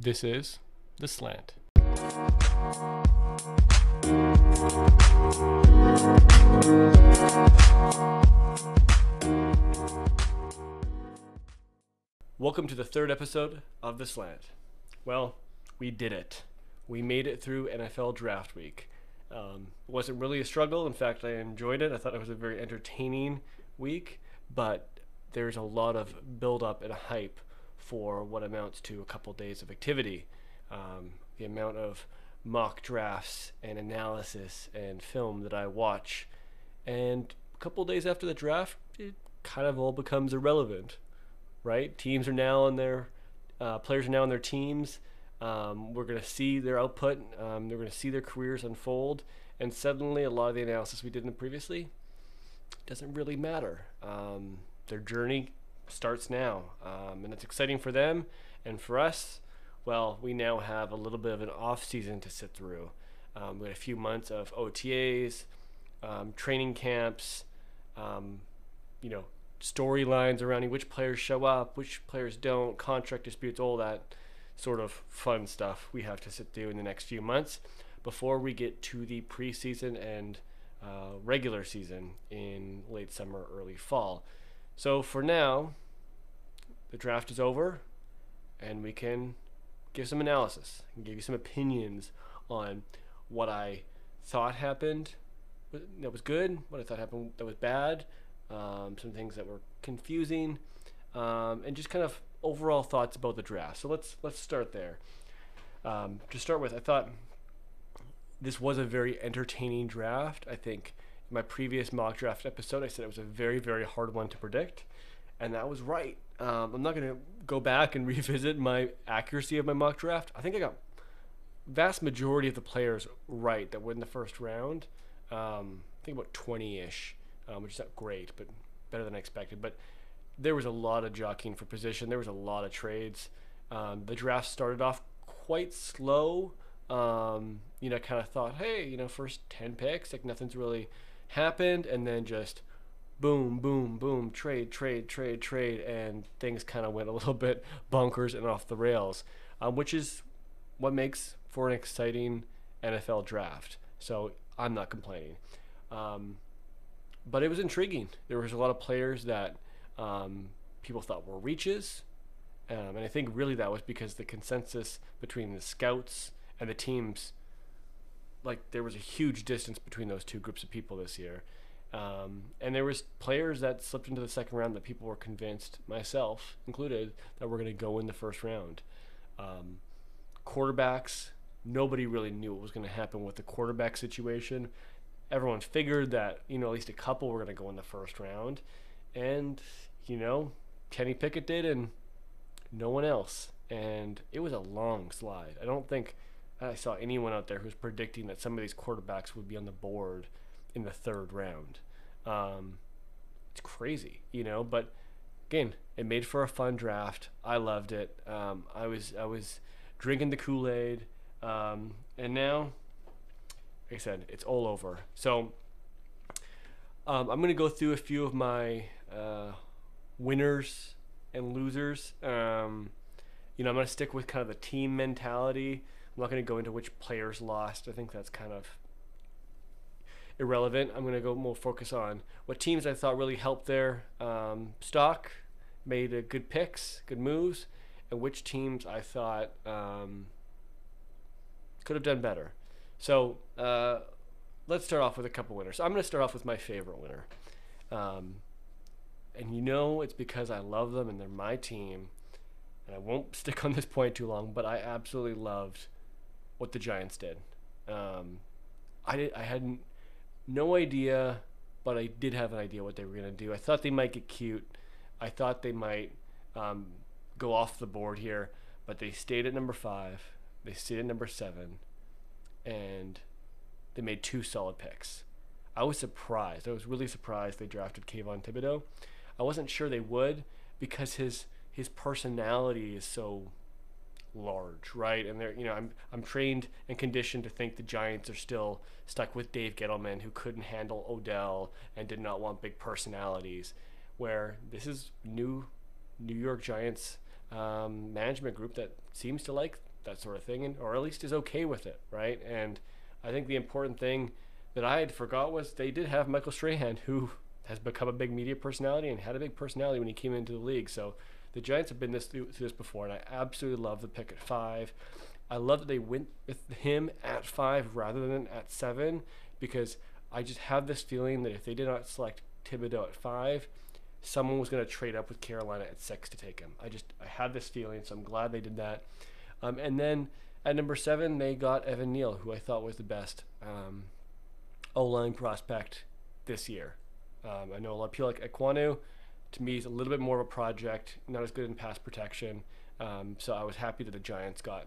This is The Slant. Welcome to the third episode of The Slant. Well, we did it. We made it through NFL Draft Week. Um, it wasn't really a struggle. In fact, I enjoyed it. I thought it was a very entertaining week, but there's a lot of build up and hype for what amounts to a couple days of activity. Um, the amount of mock drafts and analysis and film that I watch, and a couple days after the draft, it kind of all becomes irrelevant, right? Teams are now on their uh, players are now on their teams. Um, we're going to see their output. Um, they're going to see their careers unfold, and suddenly a lot of the analysis we did in previously doesn't really matter. Um, their journey starts now, um, and it's exciting for them and for us. Well, we now have a little bit of an off season to sit through. Um, we had a few months of OTAs, um, training camps, um, you know, storylines around which players show up, which players don't, contract disputes, all that sort of fun stuff we have to sit through in the next few months before we get to the preseason and uh, regular season in late summer, early fall. So for now, the draft is over, and we can give some analysis and give you some opinions on what I thought happened that was good, what I thought happened that was bad, um, some things that were confusing, um, and just kind of overall thoughts about the draft. So let's let's start there. Um, to start with, I thought this was a very entertaining draft. I think in my previous mock draft episode, I said it was a very, very hard one to predict, and that was right. Um, I'm not going to go back and revisit my accuracy of my mock draft. I think I got vast majority of the players right that win the first round. Um, I think about 20-ish, um, which is not great, but better than I expected. But there was a lot of jockeying for position. There was a lot of trades. Um, the draft started off quite slow. Um, you know, kind of thought, hey, you know, first 10 picks, like nothing's really happened, and then just boom, boom, boom, trade, trade, trade, trade, and things kind of went a little bit bunkers and off the rails, um, which is what makes for an exciting NFL draft. So I'm not complaining. Um, but it was intriguing. There was a lot of players that um, people thought were reaches. Um, and I think really that was because the consensus between the scouts and the teams like there was a huge distance between those two groups of people this year. Um, and there was players that slipped into the second round that people were convinced, myself included, that were going to go in the first round. Um, quarterbacks, nobody really knew what was going to happen with the quarterback situation. Everyone figured that you know at least a couple were going to go in the first round, and you know Kenny Pickett did, and no one else. And it was a long slide. I don't think I saw anyone out there who's predicting that some of these quarterbacks would be on the board in the third round. Um, it's crazy, you know. But again, it made for a fun draft. I loved it. Um, I was I was drinking the Kool Aid, um, and now, like I said, it's all over. So um, I'm gonna go through a few of my uh, winners and losers. Um, you know, I'm gonna stick with kind of the team mentality. I'm not going to go into which players lost. I think that's kind of irrelevant. I'm going to go more focus on what teams I thought really helped their um, stock, made good picks, good moves, and which teams I thought um, could have done better. So uh, let's start off with a couple winners. I'm going to start off with my favorite winner. Um, and you know it's because I love them and they're my team. And I won't stick on this point too long, but I absolutely loved what the Giants did. Um, I did, I had no idea, but I did have an idea what they were going to do. I thought they might get cute. I thought they might um, go off the board here, but they stayed at number five. They stayed at number seven, and they made two solid picks. I was surprised. I was really surprised they drafted Kayvon Thibodeaux. I wasn't sure they would because his his personality is so large, right? And they're, you know, I'm I'm trained and conditioned to think the Giants are still stuck with Dave Gettleman, who couldn't handle Odell and did not want big personalities. Where this is new New York Giants um, management group that seems to like that sort of thing, and, or at least is okay with it, right? And I think the important thing that I had forgot was they did have Michael Strahan, who has become a big media personality and had a big personality when he came into the league. So the Giants have been this through, through this before, and I absolutely love the pick at five. I love that they went with him at five rather than at seven because I just have this feeling that if they did not select Thibodeaux at five, someone was going to trade up with Carolina at six to take him. I just I had this feeling, so I'm glad they did that. Um, and then at number seven, they got Evan Neal, who I thought was the best um, O line prospect this year. Um, I know a lot of people like Ekwonu. To me, is a little bit more of a project, not as good in pass protection. Um, so I was happy that the Giants got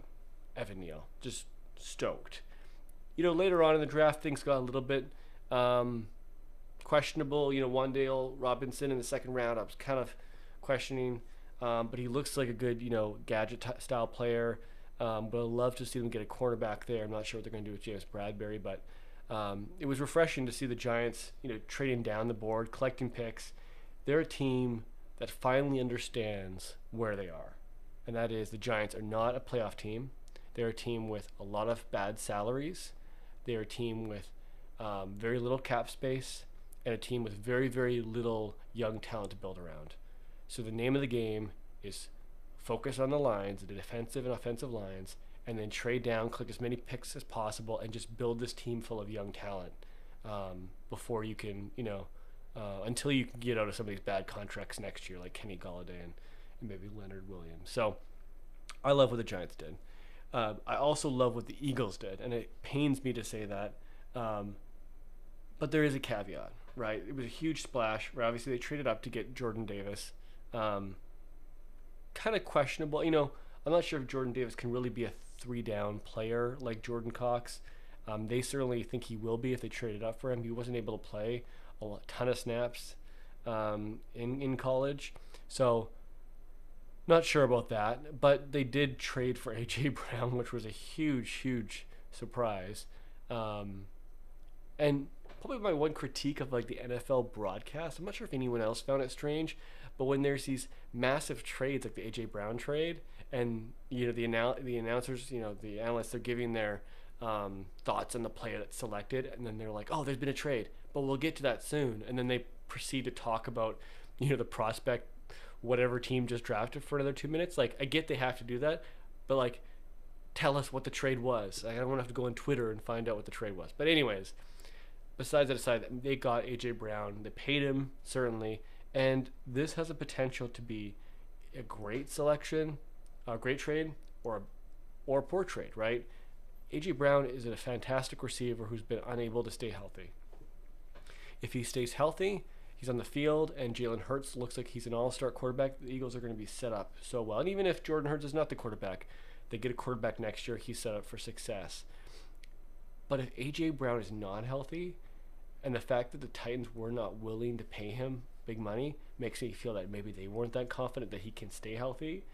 Evan Neal. Just stoked. You know, later on in the draft, things got a little bit um, questionable. You know, Wan'Dale Robinson in the second round, I was kind of questioning, um, but he looks like a good, you know, gadget t- style player. Um, but I'd love to see them get a cornerback there. I'm not sure what they're going to do with James Bradberry, but um, it was refreshing to see the Giants, you know, trading down the board, collecting picks. They're a team that finally understands where they are, and that is the Giants are not a playoff team. They're a team with a lot of bad salaries. They're a team with um, very little cap space and a team with very, very little young talent to build around. So the name of the game is focus on the lines, the defensive and offensive lines, and then trade down, click as many picks as possible, and just build this team full of young talent um, before you can, you know, uh, until you can get out of some of these bad contracts next year, like Kenny Golladay and, and maybe Leonard Williams. So I love what the Giants did. Uh, I also love what the Eagles did, and it pains me to say that. Um, but there is a caveat, right? It was a huge splash. Where obviously they traded up to get Jordan Davis. Um, kind of questionable. You know, I'm not sure if Jordan Davis can really be a three down player like Jordan Cox. Um, they certainly think he will be if they traded up for him. He wasn't able to play a ton of snaps um, in in college, so not sure about that. But they did trade for AJ Brown, which was a huge, huge surprise. Um, and probably my one critique of like the NFL broadcast. I'm not sure if anyone else found it strange, but when there's these massive trades like the AJ Brown trade, and you know the annou- the announcers, you know the analysts, they're giving their um, thoughts on the player that's selected, and then they're like, "Oh, there's been a trade, but we'll get to that soon." And then they proceed to talk about you know the prospect, whatever team just drafted for another two minutes. Like I get they have to do that, but like tell us what the trade was. I don't want to have to go on Twitter and find out what the trade was. But anyways, besides that aside, they got AJ Brown. They paid him certainly, and this has a potential to be a great selection a great trade or a, or poor trade, right? AJ Brown is a fantastic receiver who's been unable to stay healthy. If he stays healthy, he's on the field, and Jalen Hurts looks like he's an all-star quarterback. The Eagles are going to be set up so well. And even if Jordan Hurts is not the quarterback, they get a quarterback next year. He's set up for success. But if AJ Brown is not healthy, and the fact that the Titans were not willing to pay him big money makes me feel that maybe they weren't that confident that he can stay healthy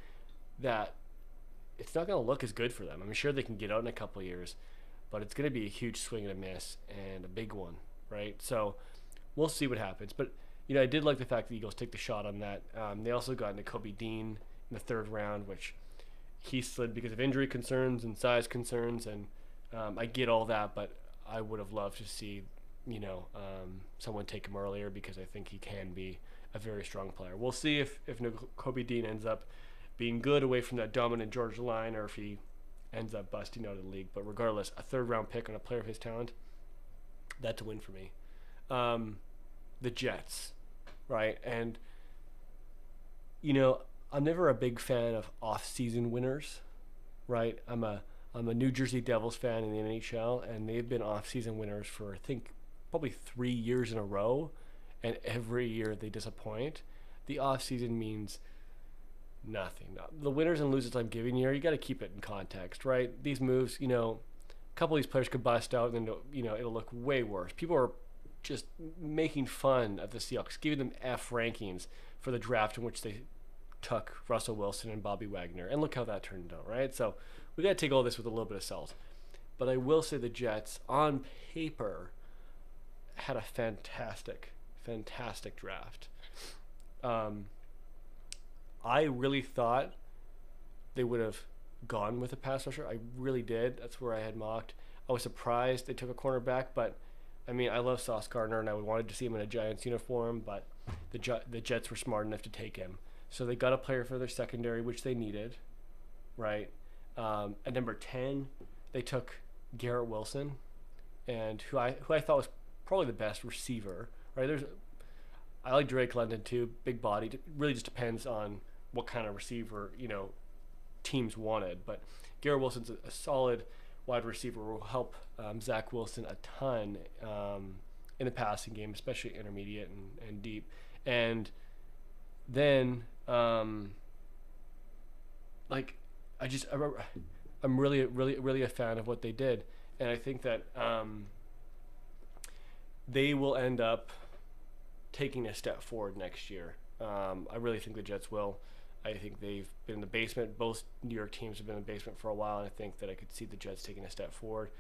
that it's not going to look as good for them. I'm sure they can get out in a couple years, but it's going to be a huge swing and a miss and a big one, right? So we'll see what happens. But you know, I did like the fact the Eagles take the shot on that. Um, they also got Nakobe Dean in the third round, which he slid because of injury concerns and size concerns, and um, I get all that, but I would have loved to see you know um, someone take him earlier because I think he can be a very strong player. We'll see if if Nakobe Dean ends up being good away from that dominant Georgia line, or if he ends up busting out of the league. But regardless, a third round pick on a player of his talent, that's a win for me. Um, the Jets, right? And you know, I'm never a big fan of off-season winners, right? I'm a I'm a New Jersey Devils fan in the NHL, and they've been off-season winners for I think probably three years in a row, and every year they disappoint. The off-season means nothing. The winners and losers I'm giving you, you got to keep it in context, right? These moves, you know, a couple of these players could bust out, and then you know it'll look way worse. People are just making fun of the Seahawks, giving them F rankings for the draft in which they took Russell Wilson and Bobby Wagner, and look how that turned out, right? So we got to take all this with a little bit of salt. But I will say the Jets, on paper, had a fantastic, fantastic draft. Um, I really thought they would have gone with a pass rusher. I really did. That's where I had mocked. I was surprised they took a cornerback, but I mean, I love Sauce Gardner, and I wanted to see him in a Giants uniform, but the the Jets were smart enough to take him. So they got a player for their secondary, which they needed, right? Um, at number ten, they took Garrett Wilson, and who I who I thought was probably the best receiver. Right? There's, I like Drake London too, big body. It really just depends on what kind of receiver you know teams wanted. But Garrett Wilson's a, a solid wide receiver will help um, Zach Wilson a ton um, in the passing game, especially intermediate and, and deep. And then, um, like, I just I I'm really, really, really a fan of what they did, and I think that um, they will end up taking a step forward next year. Um, I really think the Jets will. I think they've been in the basement. Both New York teams have been in the basement for a while, and I think that I could see the Jets taking a step forward.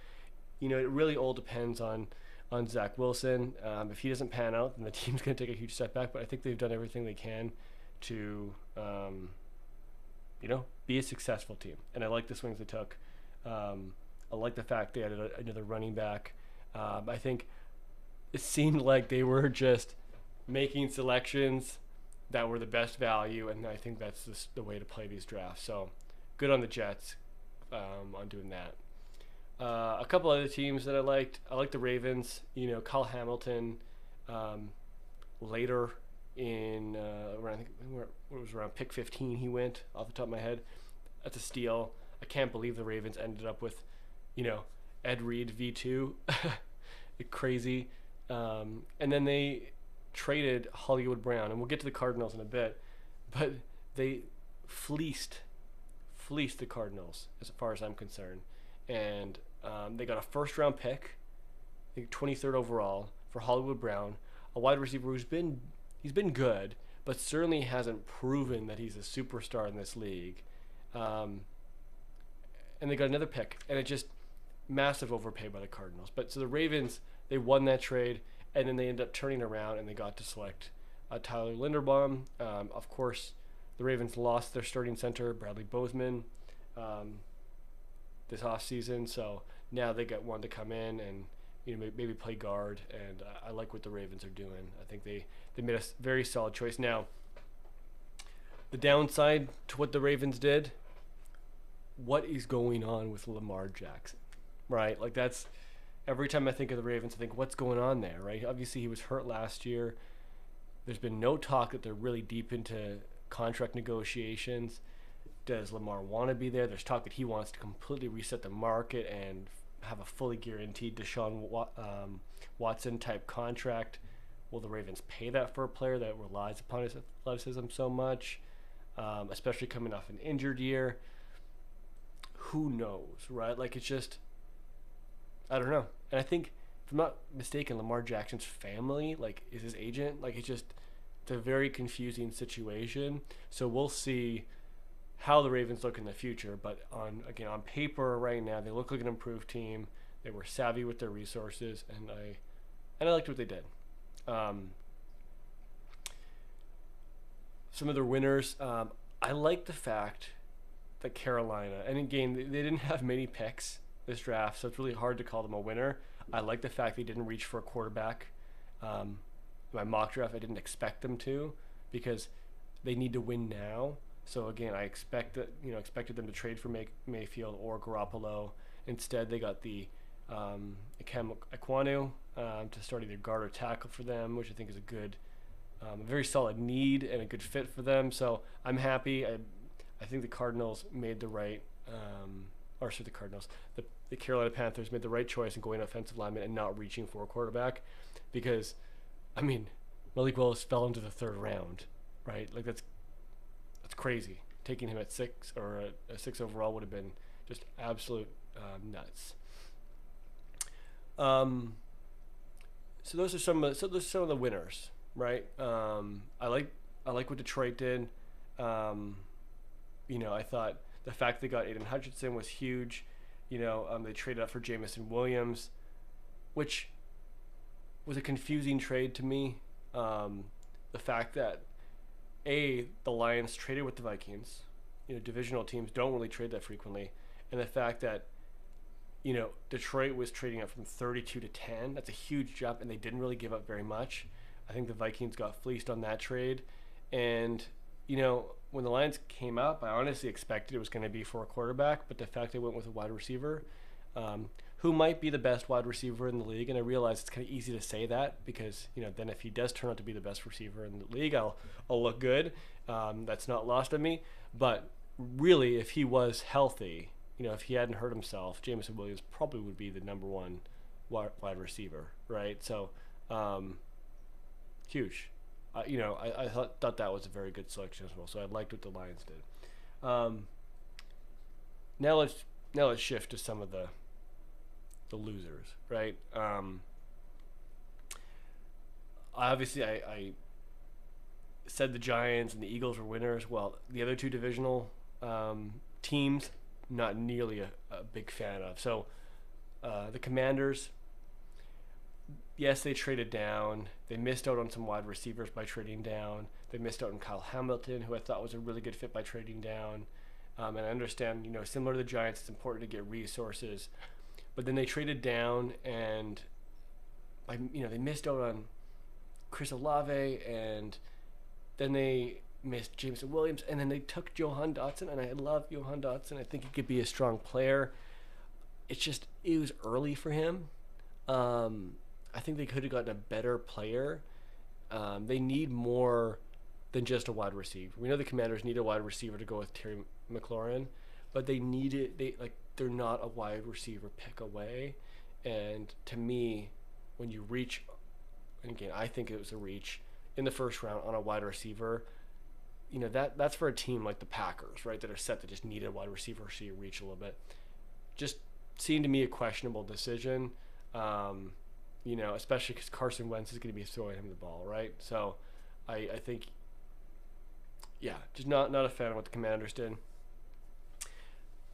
You know, it really all depends on on Zach Wilson. Um, if he doesn't pan out, then the team's going to take a huge step back. But I think they've done everything they can to, um, you know, be a successful team. And I like the swings they took. Um, I like the fact they added a, another running back. Um, I think it seemed like they were just making selections that were the best value, and I think that's just the way to play these drafts. So good on the Jets um, on doing that. Uh, a couple other teams that I liked. I like the Ravens. You know, Kyle Hamilton. Um, later in uh, around, I think it was around pick 15 he went off the top of my head. That's a steal. I can't believe the Ravens ended up with, you know, Ed Reed V2. Crazy. Um, and then they traded Hollywood Brown, and we'll get to the Cardinals in a bit, but they fleeced fleeced the Cardinals as far as I'm concerned, and um, they got a first round pick, I think 23rd overall for Hollywood Brown, a wide receiver who's been he's been good, but certainly hasn't proven that he's a superstar in this league. Um, and they got another pick, and it just massive overpay by the Cardinals. But so the Ravens they won that trade and then they ended up turning around and they got to select uh, Tyler Linderbaum. Um, of course, the Ravens lost their starting center, Bradley Bozeman, um, this off season. So now they got one to come in and you know maybe, play guard. And uh, I like what the Ravens are doing. I think they they made a very solid choice. Now, the downside to what the Ravens did. What is going on with Lamar Jackson? Right, like that's every time I think of the Ravens, I think, what's going on there, right? Obviously, he was hurt last year. There's been no talk that they're really deep into contract negotiations. Does Lamar want to be there? There's talk that he wants to completely reset the market and have a fully guaranteed Deshaun um, Watson type contract. Will the Ravens pay that for a player that relies upon his athleticism so much, um, especially coming off an injured year? Who knows, right? Like it's just I don't know. And I think, if I'm not mistaken, Lamar Jackson's family, like, is his agent. Like, it's just, it's a very confusing situation. So we'll see how the Ravens look in the future. But on again, on paper right now, they look like an improved team. They were savvy with their resources, and I, and I liked what they did. Um, some of their winners, um, I like the fact that Carolina, and again, they, they didn't have many picks this draft, so it's really hard to call them a winner. I like the fact they didn't reach for a quarterback. Um, my mock draft, I didn't expect them to because they need to win now. So again, I expect that you know expected them to trade for May- Mayfield or Garoppolo. Instead, they got the um, Ikem um, to start either guard or tackle for them, which I think is a good, um, a very solid need and a good fit for them. So I'm happy. I, I think the Cardinals made the right, um, or sorry, the Cardinals, the the Carolina Panthers made the right choice in going offensive lineman and not reaching for a quarterback, because, I mean, Malik Willis fell into the third round, right? Like that's that's crazy. Taking him at six or a, a six overall would have been just absolute um, nuts. Um, so those are some of so those are some of the winners, right? Um, I like I like what Detroit did. Um, you know, I thought the fact they got Aidan Hutchinson was huge. You know, um, they traded up for Jameson Williams, which was a confusing trade to me. Um, the fact that a the Lions traded with the Vikings, you know divisional teams don't really trade that frequently, and the fact that you know Detroit was trading up from 32 to 10, that's a huge jump, and they didn't really give up very much. I think the Vikings got fleeced on that trade, and you know when the Lions came up, I honestly expected it was going to be for a quarterback, but the fact they went with a wide receiver. Um, who might be the best wide receiver in the league. And I realize it's kind of easy to say that because, you know, then if he does turn out to be the best receiver in the league, I'll, I'll look good. Um, that's not lost on me. But really, if he was healthy, you know, if he hadn't hurt himself, Jameson Williams probably would be the number one wide, receiver, right? So, um, huge. Uh, you know, I, I thought, thought that was a very good selection as well. So I liked what the Lions did. Um, now let's now let's shift to some of the the losers, right? Um, obviously, I, I, said the Giants and the Eagles were winners. Well, the other two divisional um, teams, not nearly a, a, big fan of. So, uh, the Commanders, yes, they traded down. They missed out on some wide receivers by trading down. They missed out on Kyle Hamilton, who I thought was a really good fit by trading down. Um, and I understand, you know, similar to the Giants, it's important to get resources but then they traded down and, I, you know, they missed out on Chris Olave and then they missed Jameson Williams and then they took Jahan Dotson and I love Jahan Dotson. I think he could be a strong player. It's just it was early for him. Um, I think they could have gotten a better player. Um, they need more than just a wide receiver. We know the Commanders need a wide receiver to go with Terry McLaurin, but they need it. They like they're not a wide receiver pick away. And to me, when you reach, and again, I think it was a reach in the first round on a wide receiver. You know that that's for a team like the Packers, right? That are set that just need a wide receiver, so you reach a little bit. Just seemed to me a questionable decision. Um, you know, especially because Carson Wentz is going to be throwing him the ball, right? So, I, I think, yeah, just not not a fan of what the Commanders did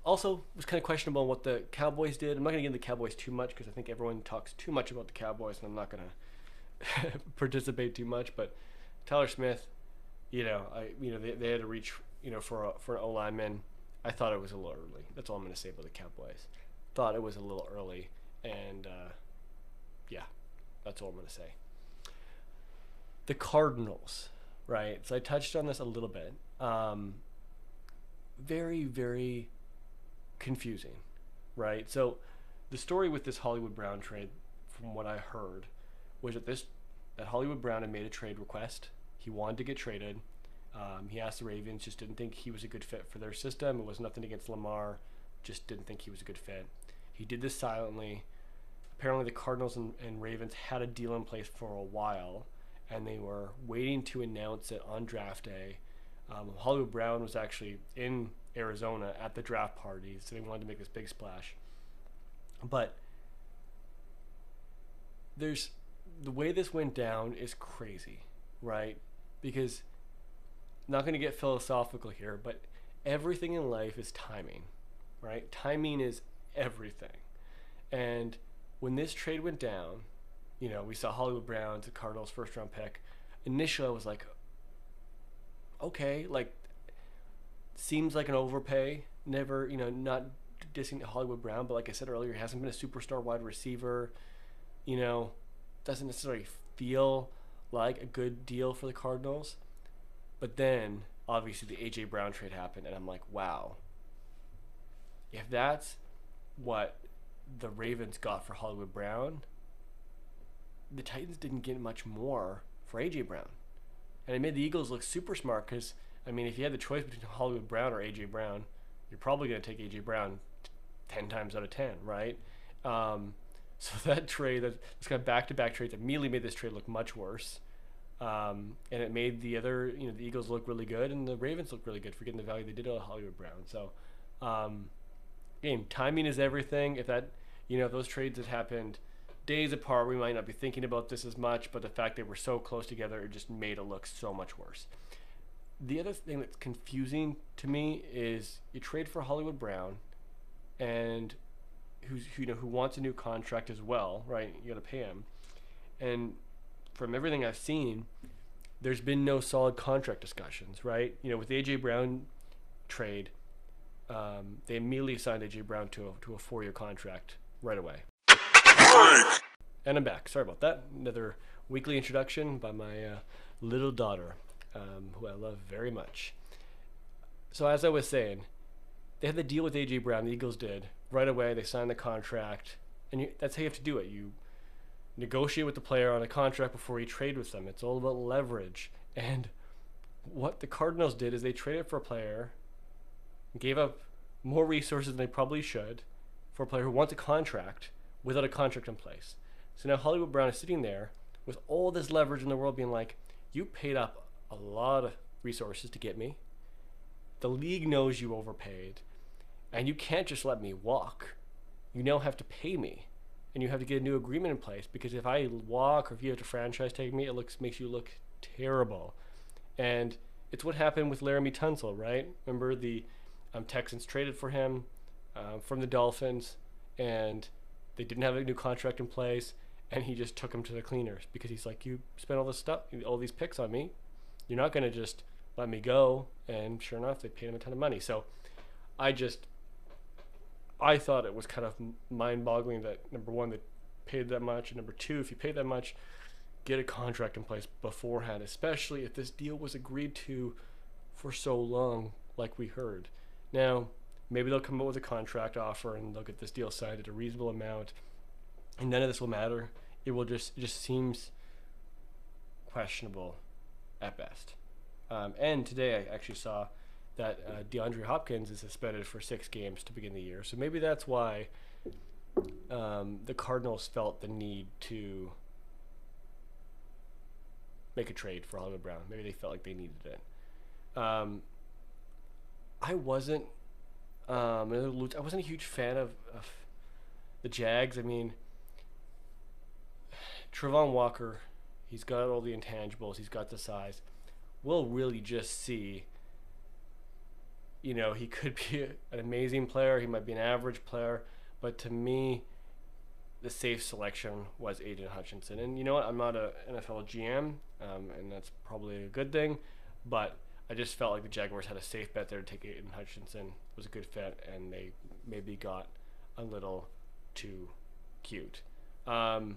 also was kind of questionable what the Cowboys did. I'm not going to get into the Cowboys too much because I think everyone talks too much about the Cowboys, and I'm not going to participate too much. But Tyler Smith, you know, I you know they, they had to reach you know for a, for an O lineman. I thought it was a little early. That's all I'm going to say about the Cowboys. Thought it was a little early, and uh, yeah, that's all I'm going to say. The Cardinals, right? So I touched on this a little bit. Um, very, very confusing, right? So the story with this Hollywood Brown trade, from what I heard, was that this that Hollywood Brown had made a trade request. He wanted to get traded. Um, he asked the Ravens, just didn't think he was a good fit for their system. It was nothing against Lamar, just didn't think he was a good fit. He did this silently. Apparently, the Cardinals and, and Ravens had a deal in place for a while, and they were waiting to announce it on draft day. Um, Hollywood Brown was actually in Arizona at the draft party, so they wanted to make this big splash. But there's the way this went down is crazy, right? Because not going to get philosophical here, but everything in life is timing, right? Timing is everything. And when this trade went down, you know, we saw Hollywood Brown to Cardinals' first round pick. Initially, I was like, okay, like seems like an overpay. Never, you know, not dissing Hollywood Brown, but like I said earlier, he hasn't been a superstar wide receiver. You know, doesn't necessarily feel like a good deal for the Cardinals. But then, obviously, the AJ Brown trade happened, and I'm like, wow. If that's what the Ravens got for Hollywood Brown, the Titans didn't get much more for AJ Brown. And it made the Eagles look super smart because I mean, if you had the choice between Hollywood Brown or AJ Brown, you're probably going to take AJ Brown ten times out of ten, right? Um, so that trade, that this kind of back-to-back trades, immediately made this trade look much worse, um, and it made the other, you know, the Eagles look really good and the Ravens look really good for getting the value they did on Hollywood Brown. So, um, again, timing is everything. If that, you know, if those trades had happened days apart, we might not be thinking about this as much, but the fact they were so close together, it just made it look so much worse the other thing that's confusing to me is you trade for Hollywood Brown, and who's who, you know who wants a new contract as well, right? You got to pay him, and from everything I've seen, there's been no solid contract discussions, right? You know, with the AJ Brown, trade, um, they immediately signed AJ Brown to a, to a four year contract right away. And I'm back. Sorry about that. Another weekly introduction by my uh, little daughter, um, who I love very much. So, as I was saying, they had the deal with AJ Brown. The Eagles did right away. They signed the contract, and you, that's how you have to do it. You negotiate with the player on a contract before you trade with them. It's all about leverage. And what the Cardinals did is they traded for a player, gave up more resources than they probably should for a player who wants a contract without a contract in place. So now Hollywood Brown is sitting there with all this leverage in the world being like, you paid up a lot of resources to get me. The league knows you overpaid. And you can't just let me walk. You now have to pay me. And you have to get a new agreement in place because if I walk or if you have to franchise take me, it looks makes you look terrible. And it's what happened with Laremy Tunsil, right? Remember the um, Texans traded for him um, from the Dolphins, and they didn't have a new contract in place and he just took him to the cleaners because he's like, you spent all this stuff, all these picks on me. You're not to just let me go. And sure enough, they paid him a ton of money. So I just, I thought it was kind of mind boggling that number one, they paid that much. And number two, if you paid that much, get a contract in place beforehand, especially if this deal was agreed to for so long, like we heard. Now, maybe they'll come up with a contract offer and they'll get this deal signed at a reasonable amount and none of this will matter it will just it just seems questionable at best. Um, and today I actually saw that uh, DeAndre Hopkins is suspended for six games to begin the year. So maybe that's why um, the Cardinals felt the need to make a trade for Hollywood Brown. Maybe they felt like they needed it. Um, I wasn't. Um, I wasn't a huge fan of, of the Jags. I mean, Travon Walker, he's got all the intangibles, he's got the size. We'll really just see. You know, he could be an amazing player, he might be an average player, but to me, the safe selection was Aidan Hutchinson. And you know what? I'm not a NFL GM, um, and that's probably a good thing, but I just felt like the Jaguars had a safe bet there to take Aidan Hutchinson. Was a good fit, and they maybe got a little too cute. Um,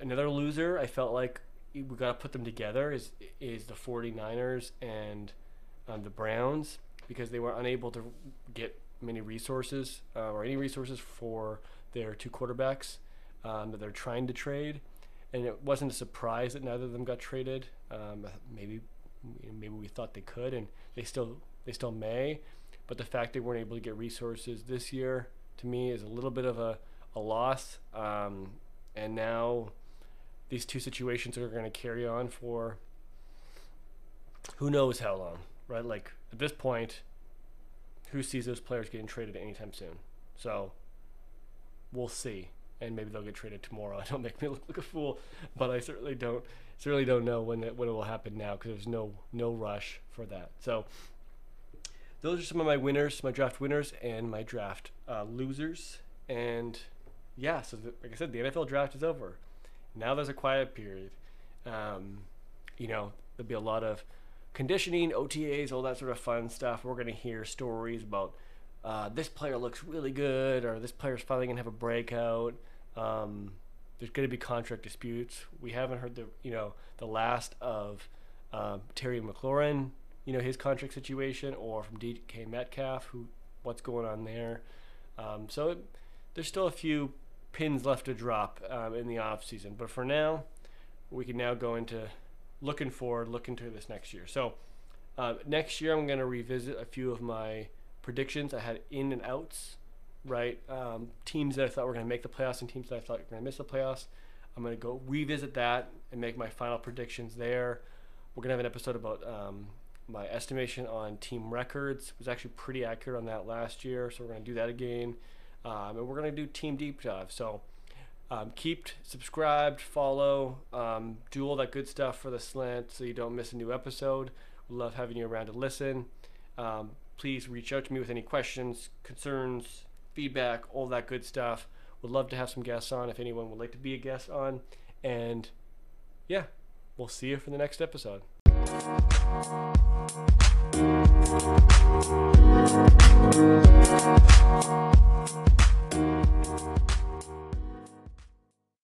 another loser I felt like we got to put them together is is the 49ers and um, the Browns because they were unable to get many resources uh, or any resources for their two quarterbacks um, that they're trying to trade and it wasn't a surprise that neither of them got traded um, maybe maybe we thought they could and they still they still may but the fact they weren't able to get resources this year to me is a little bit of a, a loss um, and now these two situations are going to carry on for who knows how long, right? Like at this point, who sees those players getting traded anytime soon? So we'll see, and maybe they'll get traded tomorrow. I don't make me look like a fool, but I certainly don't certainly don't know when when it will happen now because there's no no rush for that. So those are some of my winners, my draft winners, and my draft uh, losers. And yeah, so the, like I said, the NFL draft is over. Now there's a quiet period. Um, you know, there'll be a lot of conditioning, OTAs, all that sort of fun stuff. We're going to hear stories about uh, this player looks really good, or this player's finally going to have a breakout. Um, there's going to be contract disputes. We haven't heard the you know the last of uh, Terry McLaurin, you know his contract situation, or from DK Metcalf, who what's going on there. Um, so it, there's still a few pins left to drop um, in the off season. But for now, we can now go into looking forward, looking to this next year. So uh, next year, I'm going to revisit a few of my predictions. I had in and outs, right? Um, teams that I thought were going to make the playoffs and teams that I thought were going to miss the playoffs. I'm going to go revisit that and make my final predictions there. We're going to have an episode about um, my estimation on team records. It was actually pretty accurate on that last year, so we're going to do that again. Um, and we're going to do Team Deep Dive. So um, keep subscribed, follow, um, do all that good stuff for the slant so you don't miss a new episode. We love having you around to listen. Um, please reach out to me with any questions, concerns, feedback, all that good stuff. Would love to have some guests on if anyone would like to be a guest on. And yeah, we'll see you for the next episode.